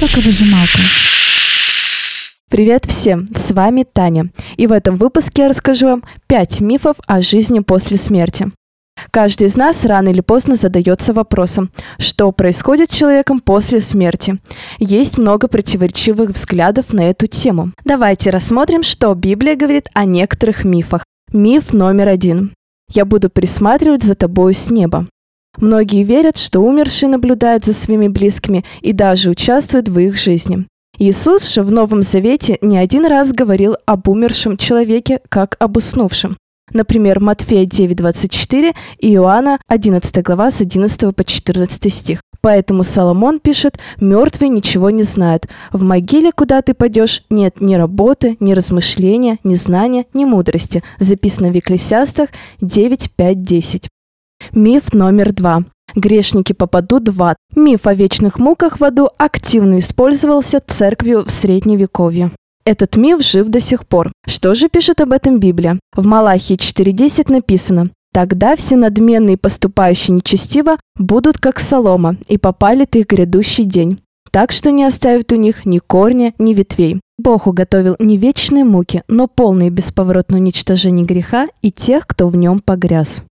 Соковыжималка. Привет всем! С вами Таня. И в этом выпуске я расскажу вам 5 мифов о жизни после смерти. Каждый из нас рано или поздно задается вопросом, что происходит с человеком после смерти. Есть много противоречивых взглядов на эту тему. Давайте рассмотрим, что Библия говорит о некоторых мифах. Миф номер один. Я буду присматривать за тобою с неба. Многие верят, что умерший наблюдает за своими близкими и даже участвует в их жизни. Иисус же в Новом Завете не один раз говорил об умершем человеке как об уснувшем. Например, Матфея 9.24 и Иоанна 11 глава с 11 по 14 стих. Поэтому Соломон пишет, «Мертвые ничего не знают. В могиле, куда ты пойдешь, нет ни работы, ни размышления, ни знания, ни мудрости». Записано в Екклесиастах 9, 5, 10. Миф номер два. Грешники попадут в ад. Миф о вечных муках в аду активно использовался церковью в Средневековье. Этот миф жив до сих пор. Что же пишет об этом Библия? В Малахии 4.10 написано «Тогда все надменные, поступающие нечестиво, будут как солома, и попалит их грядущий день. Так что не оставит у них ни корня, ни ветвей. Бог уготовил не вечные муки, но полное бесповоротное уничтожение греха и тех, кто в нем погряз.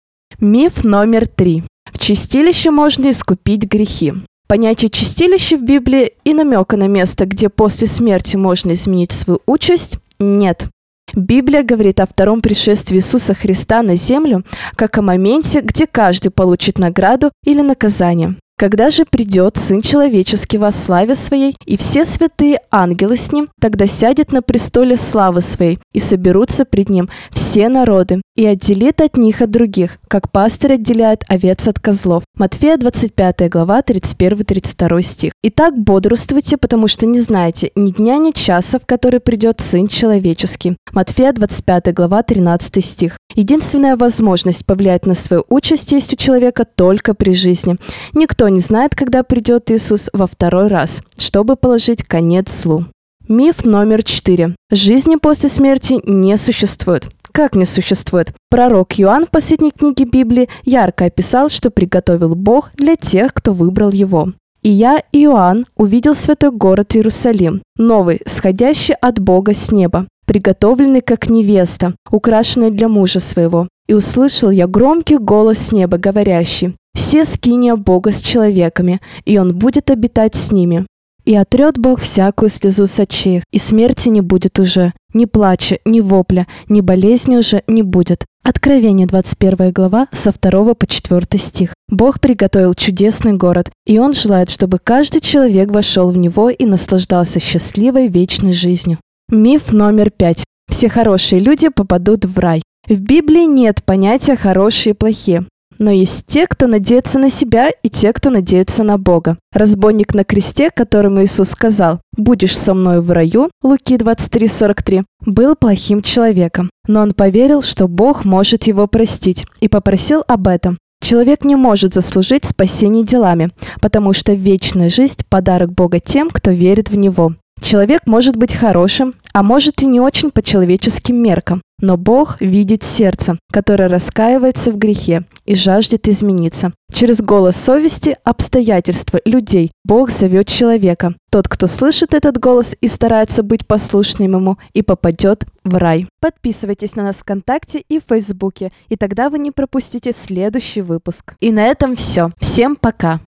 Миф номер три. В чистилище можно искупить грехи. Понятие чистилища в Библии и намека на место, где после смерти можно изменить свою участь, нет. Библия говорит о втором пришествии Иисуса Христа на землю как о моменте, где каждый получит награду или наказание. Когда же придет Сын Человеческий во славе Своей, и все святые ангелы с Ним, тогда сядет на престоле славы Своей, и соберутся пред Ним все народы, и отделит от них от других, как пастырь отделяет овец от козлов. Матфея 25 глава 31-32 стих. Итак, бодрствуйте, потому что не знаете ни дня, ни часа, в который придет Сын Человеческий. Матфея 25 глава 13 стих. Единственная возможность повлиять на свою участь есть у человека только при жизни. Никто не знает, когда придет Иисус во второй раз, чтобы положить конец злу. Миф номер четыре. Жизни после смерти не существует. Как не существует? Пророк Иоанн в последней книге Библии ярко описал, что приготовил Бог для тех, кто выбрал его. «И я, Иоанн, увидел святой город Иерусалим, новый, сходящий от Бога с неба, приготовленный как невеста, украшенная для мужа своего. И услышал я громкий голос с неба, говорящий, все скиния Бога с человеками, и Он будет обитать с ними. И отрет Бог всякую слезу с очей, и смерти не будет уже, ни плача, ни вопля, ни болезни уже не будет. Откровение 21 глава со 2 по 4 стих. Бог приготовил чудесный город, и Он желает, чтобы каждый человек вошел в него и наслаждался счастливой вечной жизнью. Миф номер пять. Все хорошие люди попадут в рай. В Библии нет понятия «хорошие» и «плохие». Но есть те, кто надеется на себя, и те, кто надеется на Бога. Разбойник на кресте, которому Иисус сказал «Будешь со мной в раю» Луки 23:43, был плохим человеком, но он поверил, что Бог может его простить, и попросил об этом. Человек не может заслужить спасение делами, потому что вечная жизнь – подарок Бога тем, кто верит в Него. Человек может быть хорошим, а может и не очень по человеческим меркам, но Бог видит сердце, которое раскаивается в грехе и жаждет измениться. Через голос совести, обстоятельства, людей Бог зовет человека. Тот, кто слышит этот голос и старается быть послушным ему, и попадет в рай. Подписывайтесь на нас ВКонтакте и в Фейсбуке, и тогда вы не пропустите следующий выпуск. И на этом все. Всем пока!